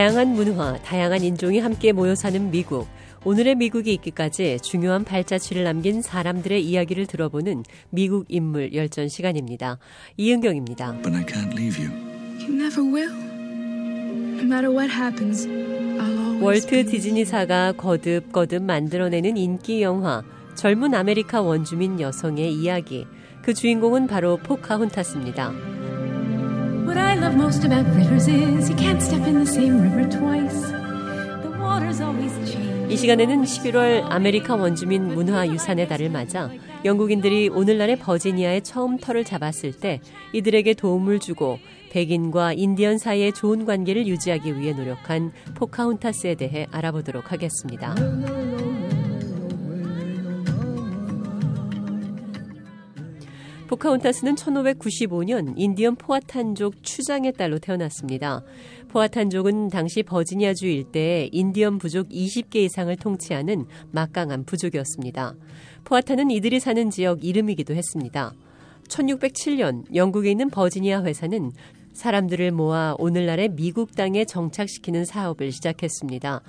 다양한 문화, 다양한 인종이 함께 모여 사는 미국. 오늘의 미국이 있기까지 중요한 발자취를 남긴 사람들의 이야기를 들어보는 미국 인물 열전 시간입니다. 이은경입니다. But I can't leave you. You never will. No matter what happens, I'll always be 월트 디즈니사가 거듭거듭 만들어내는 인기 영화 젊은 아메리카 원주민 여성의 이야기. 그 주인공은 바로 포카혼타스입니다. What I love most about rivers is you can't step in the same river twice. The water's always changing. 이 시간에는 11월 아메리카 원주민 문화 유산의 달을 맞아 영국인들이 오늘날의 버지니아에 처음 터를 잡았을 때 이들에게 도움을 주고 백인과 인디언 사이의 좋은 관계를 유지하기 위해 노력한 포카혼타스에 대해 알아보도록 하겠습니다. 포카혼타스는 1595년 인디언 포아탄족 추장의 딸로 태어났습니다. 포아탄족은 당시 버지니아주 일대에 인디언 부족 20개 이상을 통치하는 막강한 부족이었습니다. 포아탄은 이들이 사는 지역 이름이기도 했습니다. 1607년 영국에 있는 버지니아 회사는 사람들을 모아 오늘날의 미국 땅에 정착시키는 사업을 시작했습니다.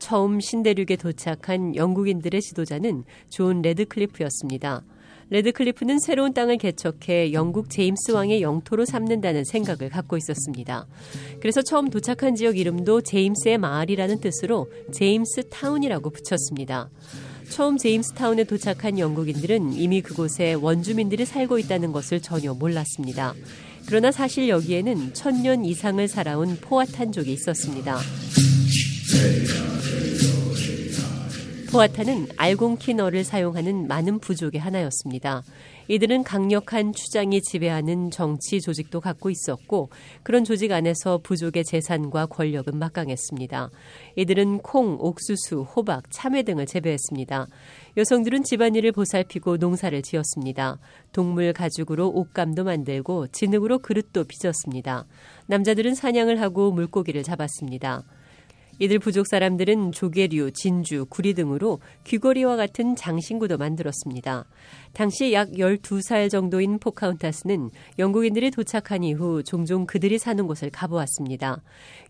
처음 신대륙에 도착한 영국인들의 지도자는 존 레드클리프였습니다. 레드클리프는 새로운 땅을 개척해 영국 제임스 왕의 영토로 삼는다는 생각을 갖고 있었습니다. 그래서 처음 도착한 지역 이름도 제임스의 마을이라는 뜻으로 제임스 타운이라고 붙였습니다. 처음 제임스 타운에 도착한 영국인들은 이미 그곳에 원주민들이 살고 있다는 것을 전혀 몰랐습니다. 그러나 사실 여기에는 천년 이상을 살아온 포아탄족이 있었습니다. 포아타는 알곤키너를 사용하는 많은 부족의 하나였습니다. 이들은 강력한 추장이 지배하는 정치 조직도 갖고 있었고 그런 조직 안에서 부족의 재산과 권력은 막강했습니다. 이들은 콩, 옥수수, 호박, 참외 등을 재배했습니다. 여성들은 집안일을 보살피고 농사를 지었습니다. 동물 가죽으로 옷감도 만들고 진흙으로 그릇도 빚었습니다. 남자들은 사냥을 하고 물고기를 잡았습니다. 이들 부족 사람들은 조개류, 진주, 구리 등으로 귀걸이와 같은 장신구도 만들었습니다. 당시 약 12살 정도인 포카운타스는 영국인들이 도착한 이후 종종 그들이 사는 곳을 가보았습니다.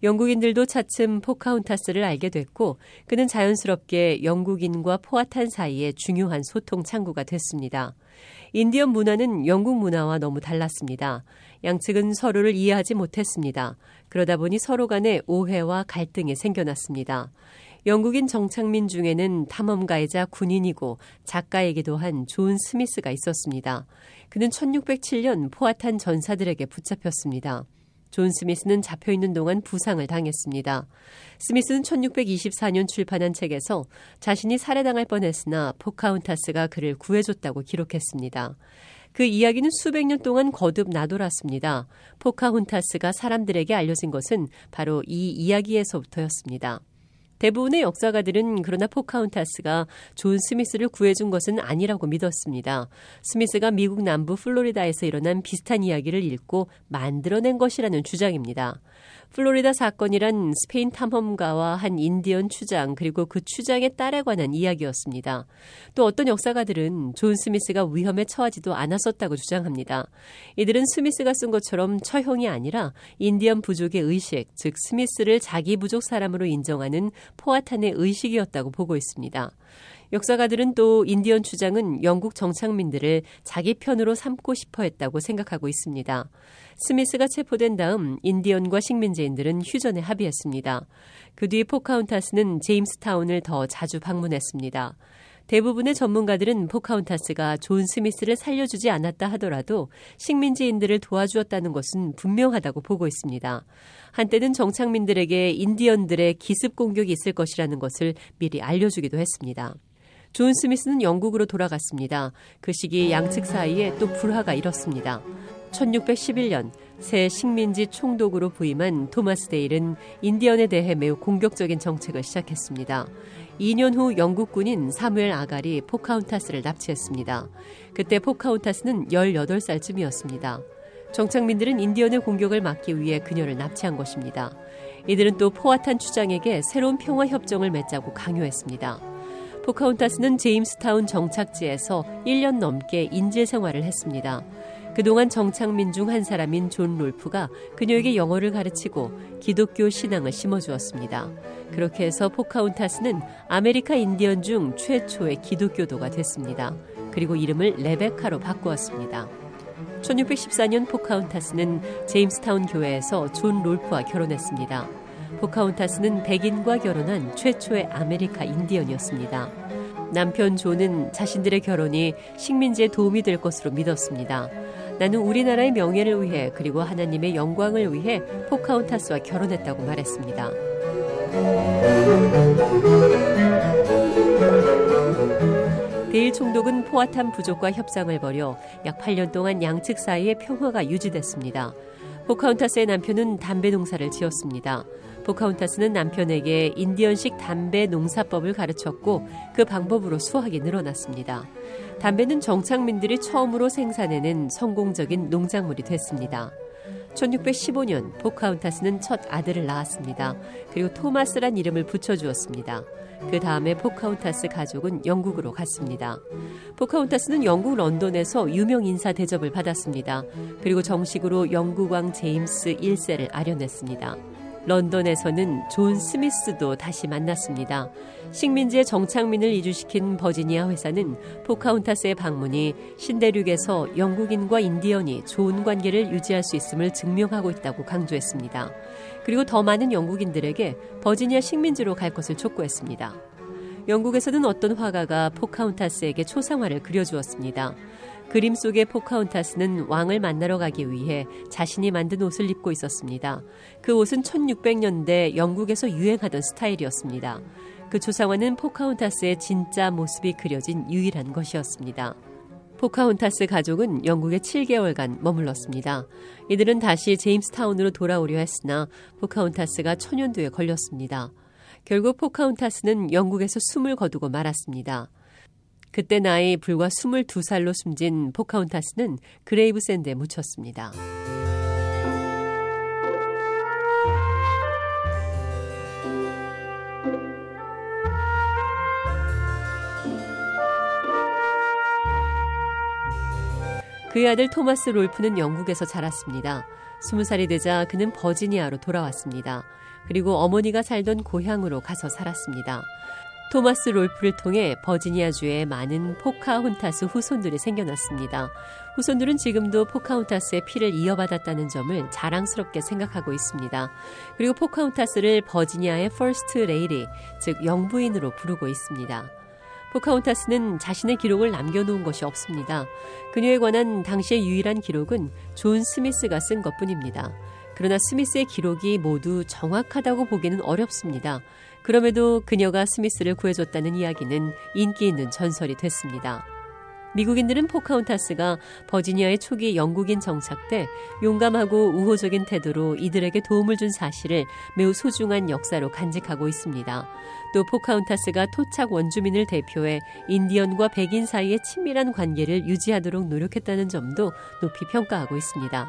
영국인들도 차츰 포카운타스를 알게 됐고 그는 자연스럽게 영국인과 포아탄 사이에 중요한 소통 창구가 됐습니다. 인디언 문화는 영국 문화와 너무 달랐습니다. 양측은 서로를 이해하지 못했습니다. 그러다 보니 서로 간에 오해와 갈등이 생겨났습니다. 영국인 정착민 중에는 탐험가이자 군인이고 작가이기도 한 존 스미스가 있었습니다. 그는 1607년 포아탄 전사들에게 붙잡혔습니다. 존 스미스는 잡혀 있는 동안 부상을 당했습니다. 스미스는 1624년 출판한 책에서 자신이 살해당할 뻔했으나 포카혼타스가 그를 구해줬다고 기록했습니다. 그 이야기는 수백 년 동안 거듭 나돌았습니다. 포카혼타스가 사람들에게 알려진 것은 바로 이 이야기에서부터였습니다. 대부분의 역사가들은 그러나 포카혼타스가 존 스미스를 구해준 것은 아니라고 믿었습니다. 스미스가 미국 남부 플로리다에서 일어난 비슷한 이야기를 읽고 만들어낸 것이라는 주장입니다. 플로리다 사건이란 스페인 탐험가와 한 인디언 추장 그리고 그 추장의 딸에 관한 이야기였습니다. 또 어떤 역사가들은 존 스미스가 위험에 처하지도 않았었다고 주장합니다. 이들은 스미스가 쓴 것처럼 처형이 아니라 인디언 부족의 의식, 즉 스미스를 자기 부족 사람으로 인정하는 포아탄의 의식이었다고 보고 있습니다. 역사가들은 또 인디언 추장은 영국 정착민들을 자기 편으로 삼고 싶어 했다고 생각하고 있습니다. 스미스가 체포된 다음 인디언과 식민지인들은 휴전에 합의했습니다. 그 뒤 포카혼타스는 제임스타운을 더 자주 방문했습니다. 대부분의 전문가들은 포카혼타스가 존 스미스를 살려주지 않았다 하더라도 식민지인들을 도와주었다는 것은 분명하다고 보고 있습니다. 한때는 정착민들에게 인디언들의 기습 공격이 있을 것이라는 것을 미리 알려주기도 했습니다. 존 스미스는 영국으로 돌아갔습니다. 그 시기 양측 사이에 또 불화가 일었습니다. 1611년 새 식민지 총독으로 부임한 토마스 데일은 인디언에 대해 매우 공격적인 정책을 시작했습니다. 2년 후 영국군인 사무엘 아갈이 포카혼타스를 납치했습니다. 그때 포카혼타스는 18살쯤이었습니다. 정착민들은 인디언의 공격을 막기 위해 그녀를 납치한 것입니다. 이들은 또 포아탄 추장에게 새로운 평화 협정을 맺자고 강요했습니다. 포카혼타스는 제임스타운 정착지에서 1년 넘게 인질 생활을 했습니다. 그동안 정착민 중 한 사람인 존 롤프가 그녀에게 영어를 가르치고 기독교 신앙을 심어주었습니다. 그렇게 해서 포카혼타스는 아메리카 인디언 중 최초의 기독교도가 됐습니다. 그리고 이름을 레베카로 바꾸었습니다. 1614년 포카혼타스는 제임스타운 교회에서 존 롤프와 결혼했습니다. 포카혼타스는 백인과 결혼한 최초의 아메리카 인디언이었습니다. 남편 존은 자신들의 결혼이 식민지에 도움이 될 것으로 믿었습니다. 나는 우리나라의 명예를 위해 그리고 하나님의 영광을 위해 포카혼타스와 결혼했다고 말했습니다. 데일 총독은 포아탄 부족과 협상을 벌여 약 8년 동안 양측 사이에 평화가 유지됐습니다. 포카혼타스의 남편은 담배 농사를 지었습니다. 포카혼타스는 남편에게 인디언식 담배 농사법을 가르쳤고 그 방법으로 수확이 늘어났습니다. 담배는 정착민들이 처음으로 생산해낸 성공적인 농작물이 됐습니다. 1615년 포카혼타스는 첫 아들을 낳았습니다. 그리고 토마스란 이름을 붙여주었습니다. 그 다음에 포카혼타스 가족은 영국으로 갔습니다. 포카혼타스는 영국 런던에서 유명 인사 대접을 받았습니다. 그리고 정식으로 영국왕 제임스 1세를 알현했습니다. 런던에서는 존 스미스도 다시 만났습니다. 식민지의 정착민을 이주시킨 버지니아 회사는 포카혼타스의 방문이 신대륙에서 영국인과 인디언이 좋은 관계를 유지할 수 있음을 증명하고 있다고 강조했습니다. 그리고 더 많은 영국인들에게 버지니아 식민지로 갈 것을 촉구했습니다. 영국에서는 어떤 화가가 포카혼타스에게 초상화를 그려주었습니다. 그림 속의 포카혼타스는 왕을 만나러 가기 위해 자신이 만든 옷을 입고 있었습니다. 그 옷은 1600년대 영국에서 유행하던 스타일이었습니다. 그 초상화는 포카혼타스의 진짜 모습이 그려진 유일한 것이었습니다. 포카혼타스 가족은 영국에 7개월간 머물렀습니다. 이들은 다시 제임스타운으로 돌아오려 했으나 포카혼타스가 천연두에 걸렸습니다. 결국 포카혼타스는 영국에서 숨을 거두고 말았습니다. 그때 나이 불과 22살로 숨진 포카운타스는 그레이브 샌드에 묻혔습니다. 그의 아들 토마스 롤프는 영국에서 자랐습니다. 20살이 되자 그는 버지니아로 돌아왔습니다. 그리고 어머니가 살던 고향으로 가서 살았습니다. 토마스 롤프를 통해 버지니아주에 많은 포카혼타스 후손들이 생겨났습니다. 후손들은 지금도 포카혼타스의 피를 이어받았다는 점을 자랑스럽게 생각하고 있습니다. 그리고 포카혼타스를 버지니아의 퍼스트 레이디, 즉 영부인으로 부르고 있습니다. 포카혼타스는 자신의 기록을 남겨놓은 것이 없습니다. 그녀에 관한 당시의 유일한 기록은 존 스미스가 쓴 것뿐입니다. 그러나 스미스의 기록이 모두 정확하다고 보기는 어렵습니다. 그럼에도 그녀가 스미스를 구해줬다는 이야기는 인기 있는 전설이 됐습니다. 미국인들은 포카혼타스가 버지니아의 초기 영국인 정착 때 용감하고 우호적인 태도로 이들에게 도움을 준 사실을 매우 소중한 역사로 간직하고 있습니다. 또 포카혼타스가 토착 원주민을 대표해 인디언과 백인 사이의 친밀한 관계를 유지하도록 노력했다는 점도 높이 평가하고 있습니다.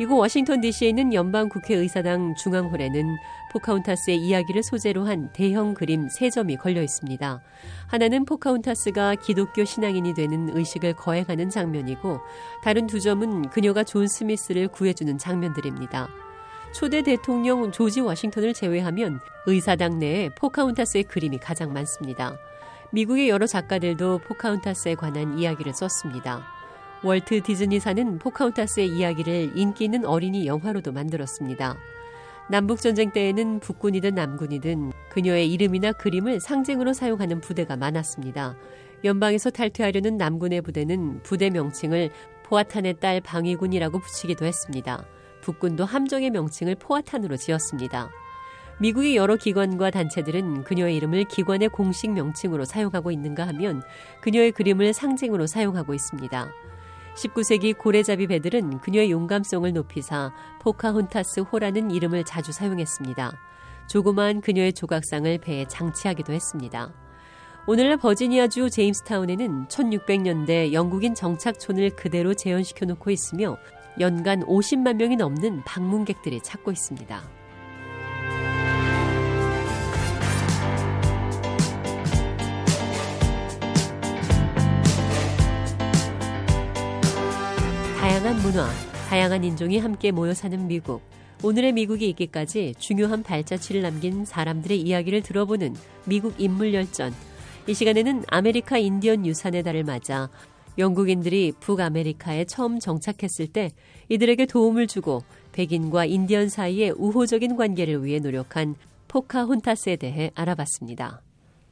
이곳 워싱턴 DC에 있는 연방 국회의사당 중앙홀에는 포카혼타스의 이야기를 소재로 한 대형 그림 세 점이 걸려 있습니다. 하나는 포카혼타스가 기독교 신앙인이 되는 의식을 거행하는 장면이고 다른 두 점은 그녀가 존 스미스를 구해주는 장면들입니다. 초대 대통령 조지 워싱턴을 제외하면 의사당 내에 포카혼타스의 그림이 가장 많습니다. 미국의 여러 작가들도 포카혼타스에 관한 이야기를 썼습니다. 월트 디즈니사는 포카혼타스의 이야기를 인기 있는 어린이 영화로도 만들었습니다. 남북전쟁 때에는 북군이든 남군이든 그녀의 이름이나 그림을 상징으로 사용하는 부대가 많았습니다. 연방에서 탈퇴하려는 남군의 부대는 부대 명칭을 포아탄의 딸 방위군이라고 붙이기도 했습니다. 북군도 함정의 명칭을 포아탄으로 지었습니다. 미국의 여러 기관과 단체들은 그녀의 이름을 기관의 공식 명칭으로 사용하고 있는가 하면 그녀의 그림을 상징으로 사용하고 있습니다. 19세기 고래잡이 배들은 그녀의 용감성을 높이사 포카혼타스 호라는 이름을 자주 사용했습니다. 조그마한 그녀의 조각상을 배에 장치하기도 했습니다. 오늘날 버지니아주 제임스타운에는 1600년대 영국인 정착촌을 그대로 재현시켜 놓고 있으며 연간 50만 명이 넘는 방문객들이 찾고 있습니다. 문화, 다양한 인종이 함께 모여 사는 미국. 오늘의 미국이 있기까지 중요한 발자취를 남긴 사람들의 이야기를 들어보는 미국 인물 열전. 이 시간에는 아메리카 인디언 유산의 달을 맞아 영국인들이 북아메리카에 처음 정착했을 때 이들에게 도움을 주고 백인과 인디언 사이의 우호적인 관계를 위해 노력한 포카혼타스에 대해 알아봤습니다.